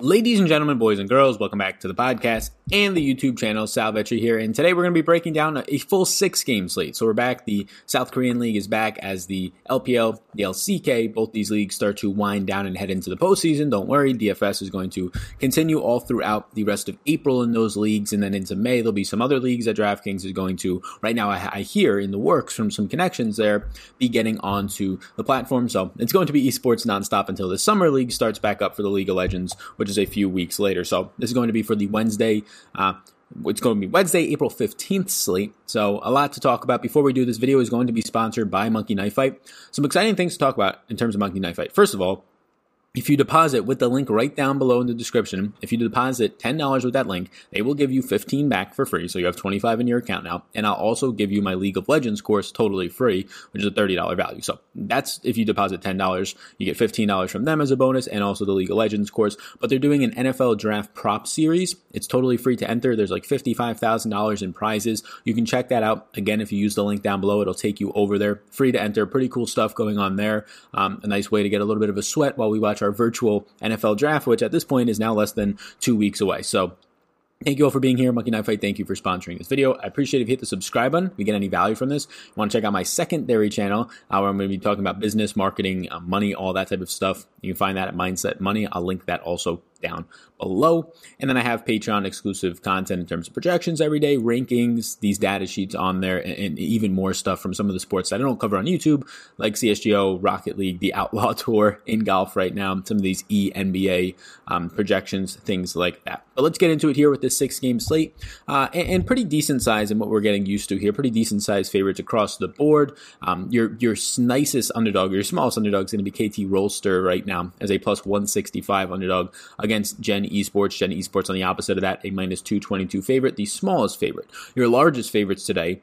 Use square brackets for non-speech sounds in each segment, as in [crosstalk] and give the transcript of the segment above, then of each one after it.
Ladies and gentlemen, boys and girls, welcome back to the podcast and the YouTube channel. Sal Vetri here, and today we're going to be breaking down a full six game slate. So we're back. The South Korean League is back as the LPL, the LCK. Both these leagues start to wind down and head into the postseason. Don't worry, DFS is going to continue all throughout the rest of April in those leagues, and then into May there'll be some other leagues that DraftKings is going to. Right now, I, I hear in the works from some connections there, be getting onto the platform. So it's going to be esports nonstop until the summer league starts back up for the League of Legends, which which is a few weeks later. So this is going to be for the Wednesday. Uh, it's going to be Wednesday, April 15th slate. So a lot to talk about. Before we do, this video is going to be sponsored by Monkey Knife Fight. Some exciting things to talk about in terms of Monkey Knife Fight. First of all, if you deposit with the link right down below in the description, if you deposit $10 with that link, they will give you 15 back for free. So you have 25 in your account now. And I'll also give you my League of Legends course totally free, which is a $30 value. So that's if you deposit $10, you get $15 from them as a bonus and also the League of Legends course. But they're doing an NFL draft prop series. It's totally free to enter. There's like $55,000 in prizes. You can check that out. Again, if you use the link down below, it'll take you over there. Free to enter. Pretty cool stuff going on there. Um, a nice way to get a little bit of a sweat while we watch our virtual NFL draft, which at this point is now less than two weeks away. So Thank you all for being here. Monkey Knife Fight, thank you for sponsoring this video. I appreciate if you hit the subscribe button. If you get any value from this, you want to check out my secondary channel uh, where I'm going to be talking about business, marketing, uh, money, all that type of stuff. You can find that at Mindset Money. I'll link that also down below. And then I have Patreon exclusive content in terms of projections every day, rankings, these data sheets on there, and, and, even more stuff from some of the sports that I don't cover on YouTube, like CSGO, Rocket League, the [laughs] Outlaw Tour in golf right now, some of these ENBA um, projections, things like that. But let's get into it here with this six game slate, uh, and, and, pretty decent size in what we're getting used to here. Pretty decent size favorites across the board. Um, your your nicest underdog, your smallest underdog is going to be KT Rolster right now as a plus 165 underdog against Gen Esports. Gen Esports on the opposite of that, a minus 222 favorite, the smallest favorite. Your largest favorites today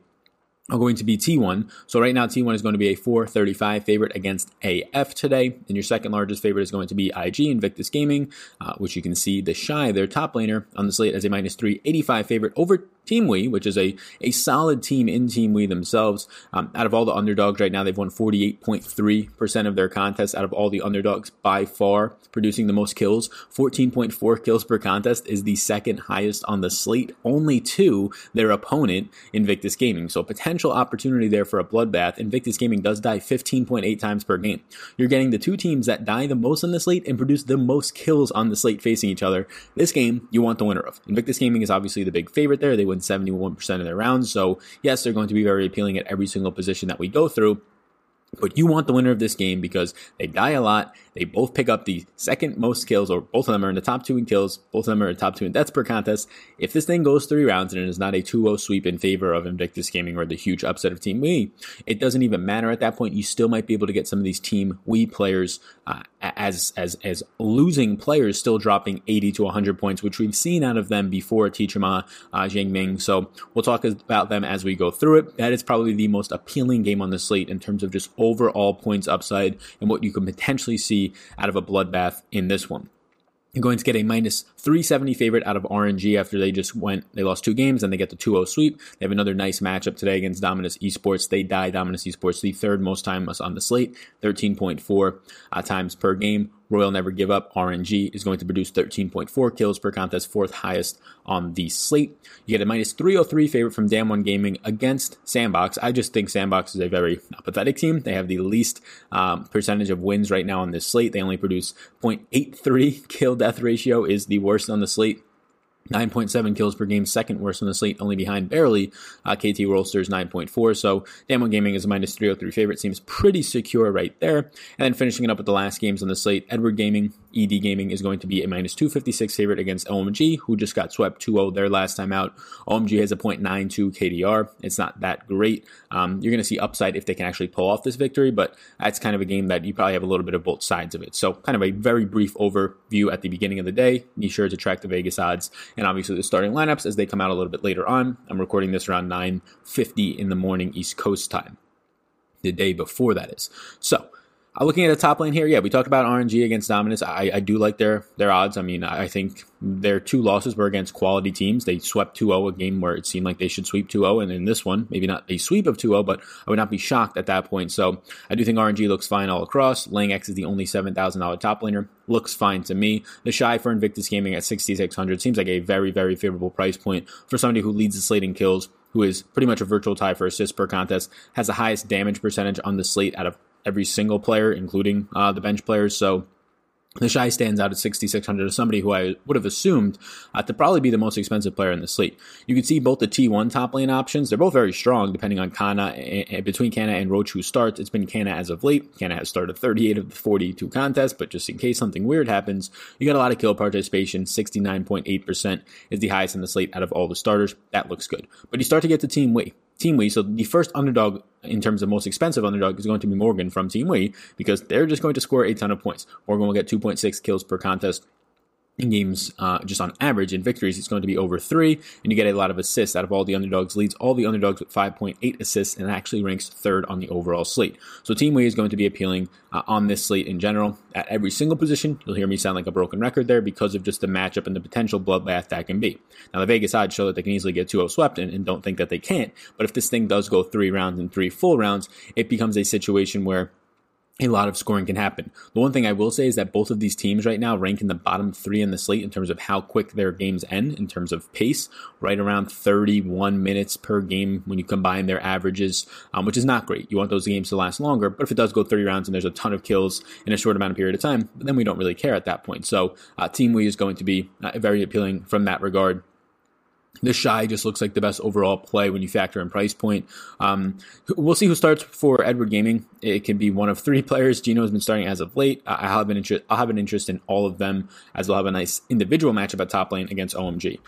are going to be T1. So right now, T1 is going to be a 435 favorite against AF today. And your second largest favorite is going to be IG Invictus Gaming, uh, which you can see the Shy, their top laner on the slate as a minus 385 favorite over Team We, which is a, a solid team in Team We themselves. Um, out of all the underdogs right now, they've won 48.3% of their contests out of all the underdogs by far, producing the most kills. 14.4 kills per contest is the second highest on the slate, only to their opponent, Invictus Gaming. So potential opportunity there for a bloodbath. Invictus Gaming does die 15.8 times per game. You're getting the two teams that die the most on the slate and produce the most kills on the slate facing each other. This game, you want the winner of. Invictus Gaming is obviously the big favorite there. They win 71% of their rounds. So, yes, they're going to be very appealing at every single position that we go through. But you want the winner of this game because they die a lot. They both pick up the second most kills, or both of them are in the top two in kills. Both of them are in the top two in deaths per contest. If this thing goes three rounds and it is not a 2-0 sweep in favor of Invictus Gaming or the huge upset of Team We, it doesn't even matter at that point. You still might be able to get some of these Team We players uh, as as as losing players still dropping 80 to 100 points, which we've seen out of them before Teacherma, uh, Jiumeng. So we'll talk about them as we go through it. That is probably the most appealing game on the slate in terms of just overall points upside and what you can potentially see out of a bloodbath in this one. You're going to get a minus 370 favorite out of RNG after they just went, they lost two games and they get the 2 0 sweep. They have another nice matchup today against Dominus Esports. They die Dominus Esports the third most time on the slate, 13.4 uh, times per game. Royal Never Give Up RNG is going to produce 13.4 kills per contest, fourth highest on the slate. You get a minus 303 favorite from Damwon Gaming against Sandbox. I just think Sandbox is a very pathetic team. They have the least um, percentage of wins right now on this slate. They only produce 0.83 [laughs] kill death ratio is the worst on the slate. 9.7 kills per game, second worst on the slate, only behind barely uh, KT Rolsters 9.4. So Damwon Gaming is a minus 303 favorite, seems pretty secure right there. And then finishing it up with the last games on the slate, Edward Gaming, ED Gaming is going to be a minus 256 favorite against OMG, who just got swept 2-0 their last time out. OMG has a 0.92 KDR. It's not that great. Um, you're going to see upside if they can actually pull off this victory, but that's kind of a game that you probably have a little bit of both sides of it. So kind of a very brief overview at the beginning of the day. Be sure to track the Vegas odds and obviously the starting lineups as they come out a little bit later on. I'm recording this around 9:50 in the morning East Coast time. The day before that is. So, Uh, looking at the top lane here, yeah, we talked about RNG against Dominus. I, I do like their their odds. I mean, I think their two losses were against quality teams. They swept 2-0, a game where it seemed like they should sweep 2-0, and in this one, maybe not a sweep of 2-0, but I would not be shocked at that point. So I do think RNG looks fine all across. Langx is the only $7,000 top laner. Looks fine to me. The Shy for Invictus Gaming at 6,600 seems like a very, very favorable price point for somebody who leads the slate in kills, who is pretty much a virtual tie for assists per contest, has the highest damage percentage on the slate out of every single player, including uh, the bench players. So the Shy stands out at 6,600 as somebody who I would have assumed uh, to probably be the most expensive player in the slate. You can see both the T1 top lane options. They're both very strong depending on Canna, and, between Canna and Roach who starts. It's been Canna as of late. Canna has started 38 of the 42 contests, but just in case something weird happens, you got a lot of kill participation. 69.8% is the highest in the slate out of all the starters. That looks good. But you start to get to Team We. Team We. So the first underdog in terms of most expensive underdog is going to be Morgan from Team We because they're just going to score a ton of points. Morgan will get 2.6 kills per contest in games uh, just on average in victories it's going to be over three and you get a lot of assists out of all the underdogs leads all the underdogs with 5.8 assists and actually ranks third on the overall slate. So team We is going to be appealing uh, on this slate in general. At every single position you'll hear me sound like a broken record there because of just the matchup and the potential bloodbath that can be now the vegas odds show that they can easily get 2-0 swept and, and don't think that they can't but if this thing does go three rounds and three full rounds it becomes a situation where a lot of scoring can happen. The one thing I will say is that both of these teams right now rank in the bottom three in the slate in terms of how quick their games end, in terms of pace, right around 31 minutes per game when you combine their averages, um, which is not great. You want those games to last longer, but if it does go 30 rounds and there's a ton of kills in a short amount of period of time, then we don't really care at that point. So, uh, Team We is going to be uh, very appealing from that regard. The Shy just looks like the best overall play when you factor in price point. Um, we'll see who starts for Edward Gaming. It can be one of three [laughs] players. Gino has been starting as of late. I have an interest. I'll have an interest in all of them, as we'll have a nice individual matchup at top lane against OMG.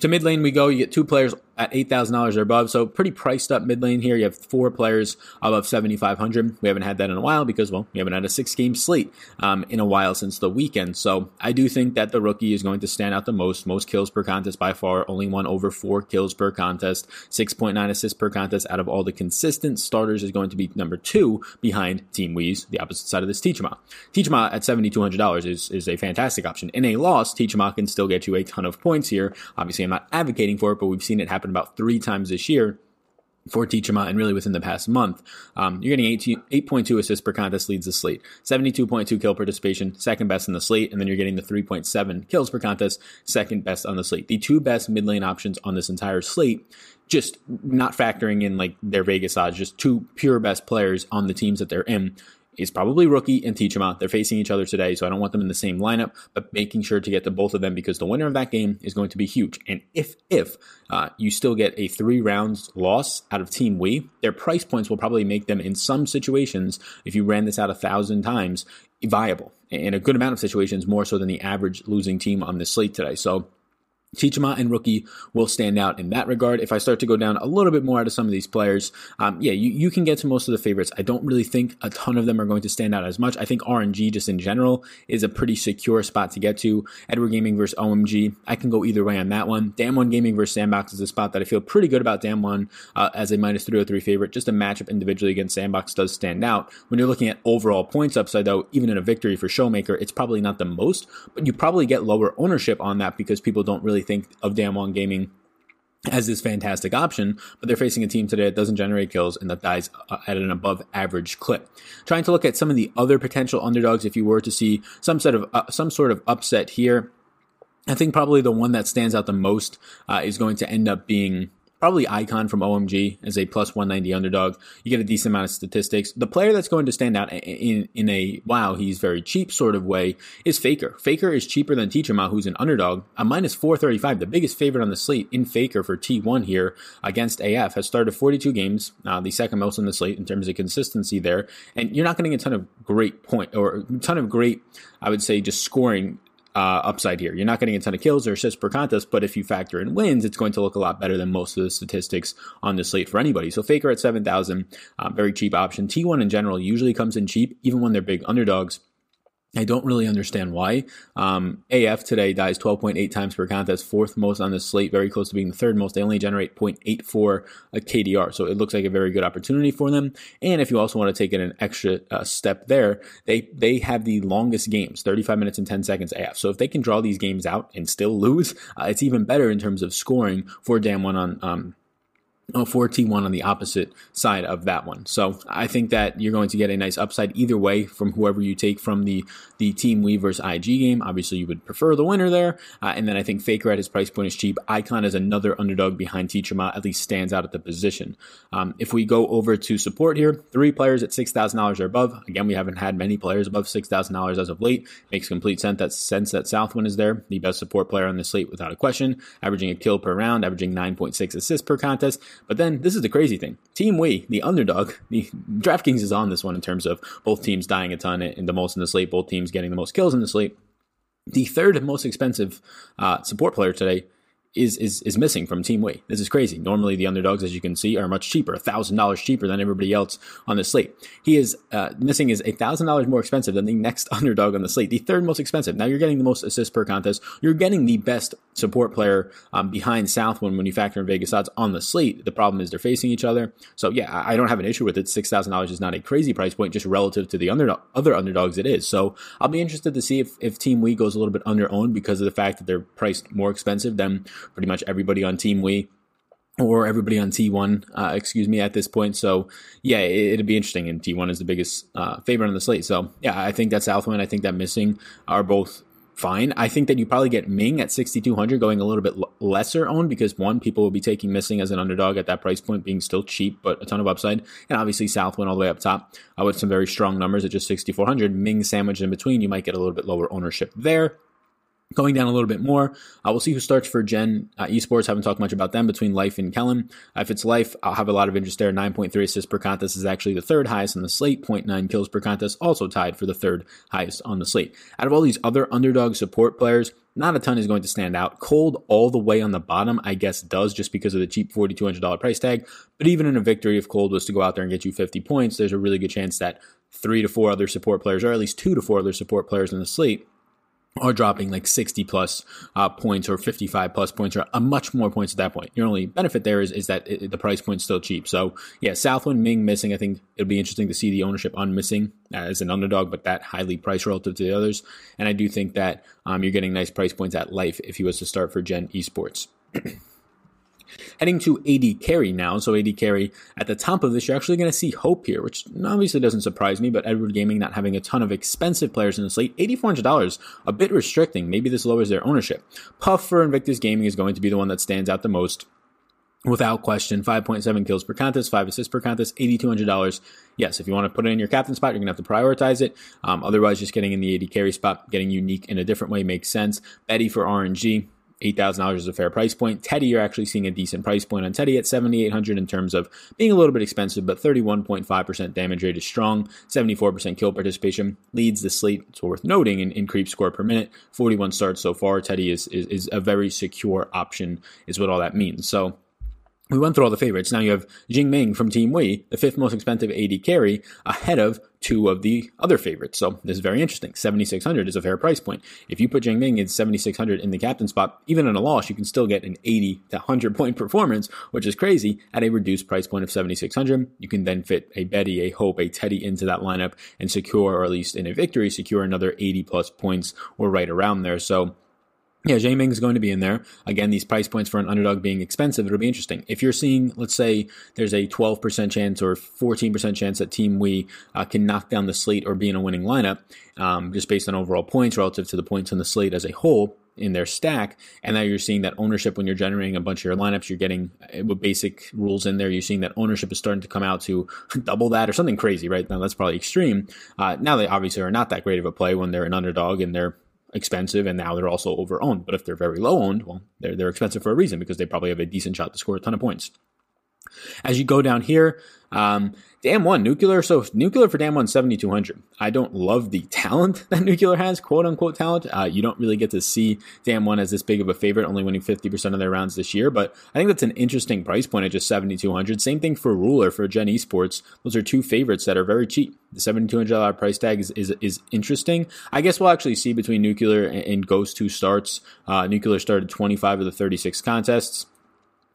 To mid lane we go. You get two players at $8,000 or above. So pretty priced up mid lane here. You have four players above 7,500. We haven't had that in a while because, well, we haven't had a six game slate um, in a while since the weekend. So I do think that the rookie is going to stand out the most. Most kills per contest by far. Only one over four kills per contest. 6.9 assists per contest out of all the consistent starters is going to be number two behind Team We's, the opposite side of this Teacherma. Teacherma at $7,200 is, is a fantastic option. In a loss, Teacherma can still get you a ton of points here. Obviously, I'm not advocating for it, but we've seen it happen happened about three times this year for Teacherma and really within the past month. Um, you're getting 18, 8.2 assists per contest leads the slate, 72.2 kill participation, second best in the slate, and then you're getting the 3.7 kills per contest, second best on the slate. The two best mid lane options on this entire slate, just not factoring in like their Vegas odds, just two pure best players on the teams that they're in is probably rookie and Teacherma. They're facing each other today, so I don't want them in the same lineup, but making sure to get to both of them because the winner of that game is going to be huge. And if if uh, you still get a three rounds loss out of Team Wei, their price points will probably make them in some situations, if you ran this out a thousand times, viable. In a good amount of situations, more so than the average losing team on the slate today. So Teacherma and Rookie will stand out in that regard. If I start to go down a little bit more out of some of these players, um, yeah, you, you can get to most of the favorites. I don't really think a ton of them are going to stand out as much. I think RNG just in general is a pretty secure spot to get to. Edward Gaming versus OMG, I can go either way on that one. Damwon Gaming versus Sandbox is a spot that I feel pretty good about Damwon uh, as a minus 303 favorite. Just a matchup individually against Sandbox does stand out. When you're looking at overall points upside, though, even in a victory for Showmaker, it's probably not the most, but you probably get lower ownership on that because people don't really think of Damwon Gaming as this fantastic option, but they're facing a team today that doesn't generate kills and that dies uh, at an above average clip. Trying to look at some of the other potential underdogs if you were to see some sort of uh, some sort of upset here. I think probably the one that stands out the most uh, is going to end up being probably Icon from OMG as a plus 190 underdog. You get a decent amount of statistics. The player that's going to stand out in, in a wow, he's very cheap sort of way is Faker. Faker is cheaper than Teacher Teacherma, who's an underdog. A minus 435, the biggest favorite on the slate in Faker for T1 here against AF has started 42 games, uh, the second most on the slate in terms of consistency there. And you're not getting a ton of great point or a ton of great, I would say, just scoring uh, upside here. You're not getting a ton of kills or assists per contest, but if you factor in wins, it's going to look a lot better than most of the statistics on the slate for anybody. So Faker at 7,000, uh, very cheap option. T1 in general usually comes in cheap, even when they're big underdogs. I don't really understand why. Um, AF today dies 12.8 times per contest, fourth most on the slate, very close to being the third most. They only generate 0.84 a KDR, so it looks like a very good opportunity for them. And if you also want to take it an extra uh, step there, they they have the longest games, 35 minutes and 10 seconds AF. So if they can draw these games out and still lose, uh, it's even better in terms of scoring for Damwon on. Um, for T1 on the opposite side of that one. So I think that you're going to get a nice upside either way from whoever you take from the, the Team We versus IG game. Obviously, you would prefer the winner there. Uh, and then I think Faker at his price point is cheap. Icon is another underdog behind Teacherma, at least stands out at the position. Um, if we go over to support here, three players at $6,000 or above. Again, we haven't had many players above $6,000 as of late. Makes complete sense that, sense that Southwind is there, the best support player on the slate without a question, averaging a kill per round, averaging 9.6 assists per contest. But then this is the crazy thing. Team We, the underdog, the DraftKings is on this one in terms of both teams dying a ton and the most in the slate, both teams getting the most kills in the slate. The third most expensive uh, support player today is is is missing from Team We. This is crazy. Normally, the underdogs, as you can see, are much cheaper, thousand dollars cheaper than everybody else on the slate. He is uh, missing is thousand dollars more expensive than the next [laughs] underdog on the slate, the third most expensive. Now you're getting the most assists per contest. You're getting the best support player um, behind Southwind when you factor in Vegas odds on the slate. The problem is they're facing each other. So yeah, I don't have an issue with it. Six thousand dollars is not a crazy price point, just relative to the under, other underdogs. It is. So I'll be interested to see if if Team We goes a little bit under owned because of the fact that they're priced more expensive than pretty much everybody on Team We or everybody on T1, uh, excuse me, at this point. So, yeah, it, will be interesting. And T1 is the biggest uh, favorite on the slate. So, yeah, I think that Southwind, I think that Missing are both fine. I think that you probably get Ming at 6,200 going a little bit l- lesser owned because one, people will be taking Missing as an underdog at that price point, being still cheap, but a ton of upside. And obviously, Southwind all the way up top uh, with some very strong numbers at just 6,400. Ming sandwiched in between, you might get a little bit lower ownership there. Going down a little bit more, uh, we'll see who starts for Gen uh, Esports. Haven't talked much about them between Life and Kellin. Uh, if it's Life, I'll have a lot of interest there. 9.3 assists per contest is actually the third highest on the slate. 0.9 kills per contest, also tied for the third highest on the slate. Out of all these other underdog support players, not a ton is going to stand out. Cold all the way on the bottom, I guess, does just because of the cheap $4,200 price tag. But even in a victory, if Cold was to go out there and get you 50 points, there's a really good chance that three to four other support players, or at least two to four other support players in the slate, are dropping like 60 plus uh, points or 55 plus points or a much more points at that point. Your only benefit there is, is that it, the price point's still cheap. So yeah, Southwind Ming missing. I think it'll be interesting to see the ownership on missing as an underdog, but that highly priced relative to the others. And I do think that um, you're getting nice price points at life if he was to start for Gen Esports. [clears throat] Heading to AD carry now. So AD carry at the top of this, you're actually going to see Hope here, which obviously doesn't surprise me, but Edward Gaming not having a ton of expensive players in the slate, $8,400, a bit restricting. Maybe this lowers their ownership. Puff for Invictus Gaming is going to be the one that stands out the most. Without question, 5.7 kills per contest, 5 assists per contest, $8,200. Yes, if you want to put it in your captain spot, you're going to have to prioritize it. Um, otherwise, just getting in the AD carry spot, getting unique in a different way makes sense. Betty for RNG, $8,000 is a fair price point. Teddy, you're actually seeing a decent price point on Teddy at 7,800 in terms of being a little bit expensive, but 31.5% damage rate is strong. 74% kill participation leads the slate. It's worth noting in, in creep score per minute. 41 starts so far. Teddy is, is, is a very secure option, is what all that means. So we went through all the favorites. Now you have Jiumeng from Team We, the fifth most expensive AD carry, ahead of two of the other favorites. So this is very interesting. 7,600 is a fair price point. If you put Jiumeng in 7,600 in the captain spot, even in a loss, you can still get an 80 to 100 point [laughs] performance, which is crazy at a reduced price point of 7,600. You can then fit a Betty, a Hope, a Teddy into that lineup and secure, or at least in a victory, secure another 80 plus points or right around there. So yeah, Ming is going to be in there. Again, these price points for an underdog being expensive, it'll be interesting. If you're seeing, let's say, there's a 12% chance or 14% chance that Team We uh, can knock down the slate or be in a winning lineup, um, just based on overall points relative to the points on the slate as a whole in their stack, and now you're seeing that ownership when you're generating a bunch of your lineups, you're getting uh, with basic rules in there. You're seeing that ownership is starting to come out to [laughs] double that or something crazy, right? Now that's probably extreme. Uh, now they obviously are not that great of a play when they're an underdog and they're expensive and now they're also over owned. But if they're very low owned, well, they're, they're expensive for a reason because they probably have a decent shot to score a ton of points. As you go down here, um, Damwon nuclear. So nuclear for Damwon seventy two hundred. I don't love the talent [laughs] that nuclear has, quote unquote talent. Uh, you don't really get to see Damwon as this big of a favorite, only winning fifty percent of their rounds this year. But I think that's an interesting price point at just seventy two hundred. Same thing for Ruler for Gen Esports. Those are two favorites that are very cheap. The seventy two hundred dollar price tag is, is is interesting. I guess we'll actually see between nuclear and, and Ghost who starts. Uh, nuclear started twenty five of the thirty six contests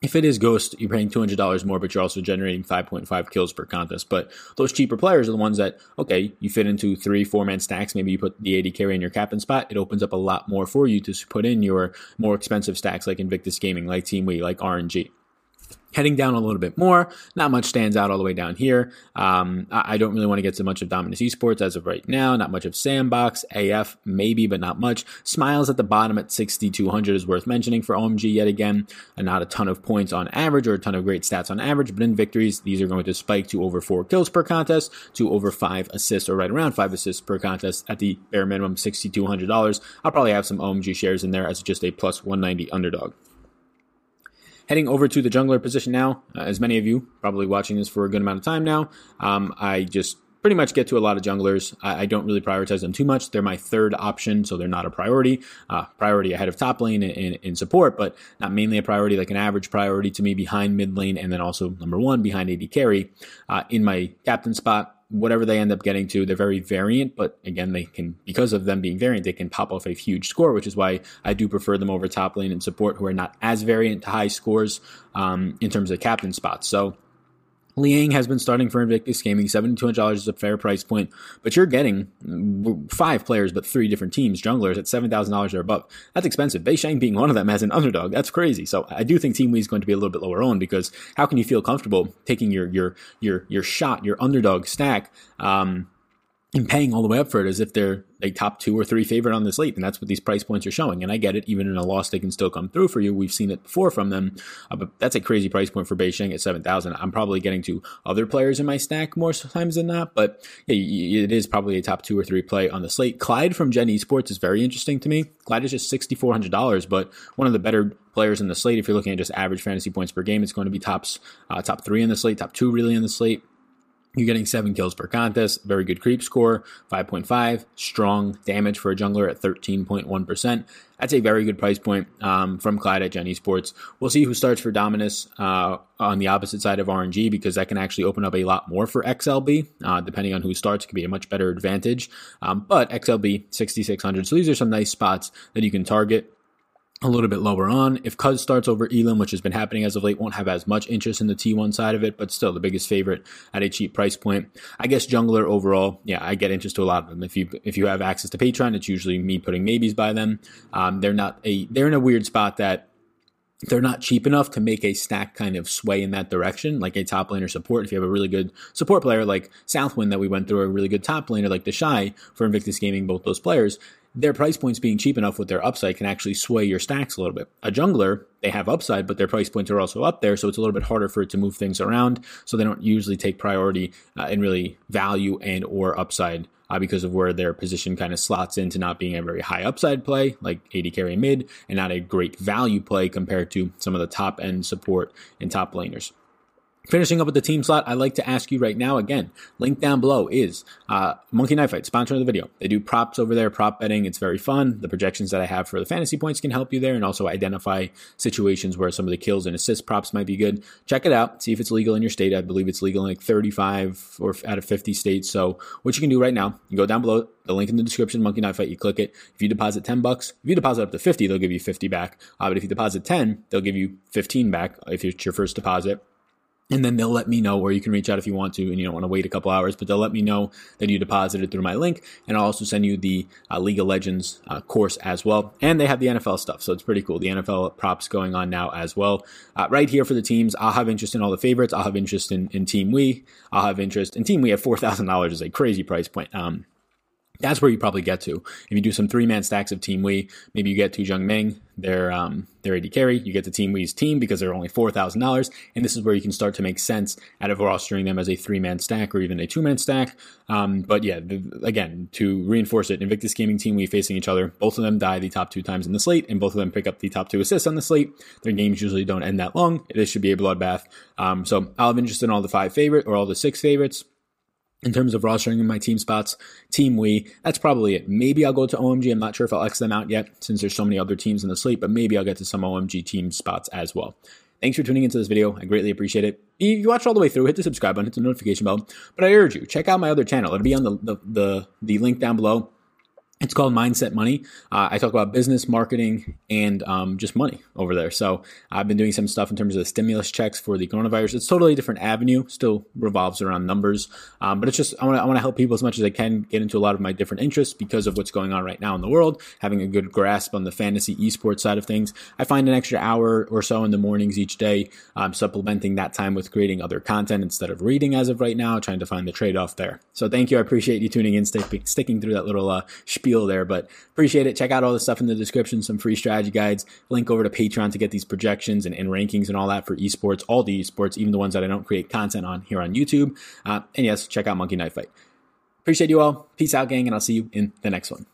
if it is Ghost, you're paying $200 more, but you're also generating 5.5 kills per contest. But those cheaper players are the ones that, okay, you fit into three, four man stacks. Maybe you put the AD carry in your captain spot. It opens up a lot more for you to put in your more expensive stacks like Invictus Gaming, like Team We, like RNG. Heading down a little bit more, not much stands out all the way down here. Um, I, I, don't really want to get to much of Dominus Esports as of right now. Not much of Sandbox, AF, maybe, but not much. Smlz at the bottom at 6,200 is worth mentioning for OMG yet again. And not a ton of points on average or a ton of great stats on average, but in victories, these are going to spike to over four kills per contest, to over five assists or right around five assists per contest at the bare minimum $6,200. I'll probably have some OMG shares in there as just a plus 190 underdog. Heading over to the jungler position now, uh, as many of you probably watching this for a good amount of time now, um, I just pretty much get to a lot of junglers. I, I, don't really prioritize them too much. They're my third option, so they're not a priority. Uh, priority ahead of top lane in, in, support, but not mainly a priority, like an average priority to me behind mid lane, and then also number one behind AD carry. Uh, in my captain spot, whatever they end up getting to, they're very variant, but again, they can, because of them being variant, they can pop off a huge score, which is why I do prefer them over top lane and support who are not as variant to high scores um, in terms of captain spots. So Liang has been starting for Invictus Gaming. $7,200 is a fair price point, but you're getting five players, but three different teams, junglers at $7,000 or above. That's expensive. Beishang being one of them as an underdog, that's crazy. So I do think Team We is going to be a little bit lower owned because how can you feel comfortable taking your, your, your, your shot, your underdog stack, um, and paying all the way up for it as if they're a top two or three favorite on the slate. And that's what these price points are showing. And I get it. Even in a loss, they can still come through for you. We've seen it before from them. Uh, but that's a crazy price point for Beishang at 7,000. I'm probably getting to other players in my stack more times than not. But yeah, it is probably a top two or three play on the slate. Clid from Gen Esports is very interesting to me. Clid is just $6,400, but one of the better players in the slate. If you're looking at just average fantasy points per game, it's going to be tops, uh, top three in the slate, top two really in the slate. You're getting seven kills per contest, very good creep score, 5.5, strong damage for a jungler at 13.1%. That's a very good price point um, from Clid at Gen Esports. We'll see who starts for Dominus uh, on the opposite side of RNG because that can actually open up a lot more for XLB. Uh, depending on who starts, it can be a much better advantage. Um, but XLB 6600. So these are some nice spots that you can target a little bit lower on. If Cuzz starts over Ellim, which has been happening as of late, won't have as much interest in the T1 side of it, but still the biggest favorite at a cheap price point. I guess jungler overall, yeah, I get interest to a lot of them. If you if you have access to Patreon, it's usually me putting maybes by them. Um, they're not a they're in a weird spot that they're not cheap enough to make a stack kind of sway in that direction, like a top laner support. If you have a really good support player like Southwind that we went through, a really good top laner like TheShy for Invictus Gaming, both those players, their price points being cheap enough with their upside can actually sway your stacks a little bit. A jungler, they have upside, but their price points are also up there, so it's a little bit harder for it to move things around. So they don't usually take priority uh, in really value and or upside uh, because of where their position kind of slots into not being a very high upside play like AD carry mid, and not a great value play compared to some of the top end support and top laners. Finishing up with the team slot, I'd like to ask you right now again. Link down below is uh, Monkey Knife Fight, sponsor of the video. They do props over there, prop betting. It's very fun. The projections that I have for the fantasy points can help you there and also identify situations where some of the kills and assist props might be good. Check it out. See if it's legal in your state. I believe it's legal in like 35 or out of 50 states. So what you can do right now, you go down below, the link in the description, Monkey Knife Fight, you click it. If you deposit 10 bucks, if you deposit up to 50, they'll give you 50 back. Uh, but if you deposit 10, they'll give you 15 back if it's your first deposit and then they'll let me know where you can reach out if you want to and you don't want to wait a couple hours but they'll let me know that you deposited through my link and i'll also send you the uh, league of legends uh, course as well. And they have the nfl stuff so it's pretty cool. The nfl props going on now as well. Uh, right here for the teams i'll have interest in all the favorites. I'll have interest in, in team we i'll have interest in team we have $4000 is a crazy price point. Um, that's where you probably get to. If you do some three man stacks of Team We, maybe you get to Jiumeng, their um, their AD carry. You get the Team We's team because they're only four thousand dollars, and this is where you can start to make sense out of rostering them as a three man stack or even a two man stack. Um, but yeah, the, again, to reinforce it, Invictus Gaming Team We facing each other. Both of them die the top two times in the slate, and both of them pick up the top two assists on the slate. Their games usually don't end that long. This should be a bloodbath. Um, so I'll have interest in all the five favorite or all the six favorites in terms of rostering in my team spots, Team We, that's probably it. Maybe I'll go to OMG. I'm not sure if I'll X them out yet since there's so many other teams in the slate, but maybe I'll get to some OMG team spots as well. Thanks for tuning into this video. I greatly appreciate it. If you watched all the way through, hit the subscribe button, hit the notification bell. But I urge you, check out my other channel. It'll be on the, the, the, the link down below. It's called Mindset Money. Uh, I talk about business, marketing, and um, just money over there. So I've been doing some stuff in terms of the stimulus checks for the coronavirus. It's totally a different avenue. Still revolves around numbers, um, but it's just I want to I help people as much as I can get into a lot of my different interests because of what's going on right now in the world. Having a good grasp on the fantasy esports side of things, I find an extra hour or so in the mornings each day, um, supplementing that time with creating other content instead of reading as of right now. Trying to find the trade off there. So thank you. I appreciate you tuning in, stick, sticking through that little uh, there, but appreciate it. Check out all the stuff in the description, some free strategy guides, link over to Patreon to get these projections and, and rankings and all that for esports, all the esports, even the ones that I don't create content on here on YouTube. Uh, and yes, check out Monkey Knife Fight. Appreciate you all. Peace out, gang, and I'll see you in the next one.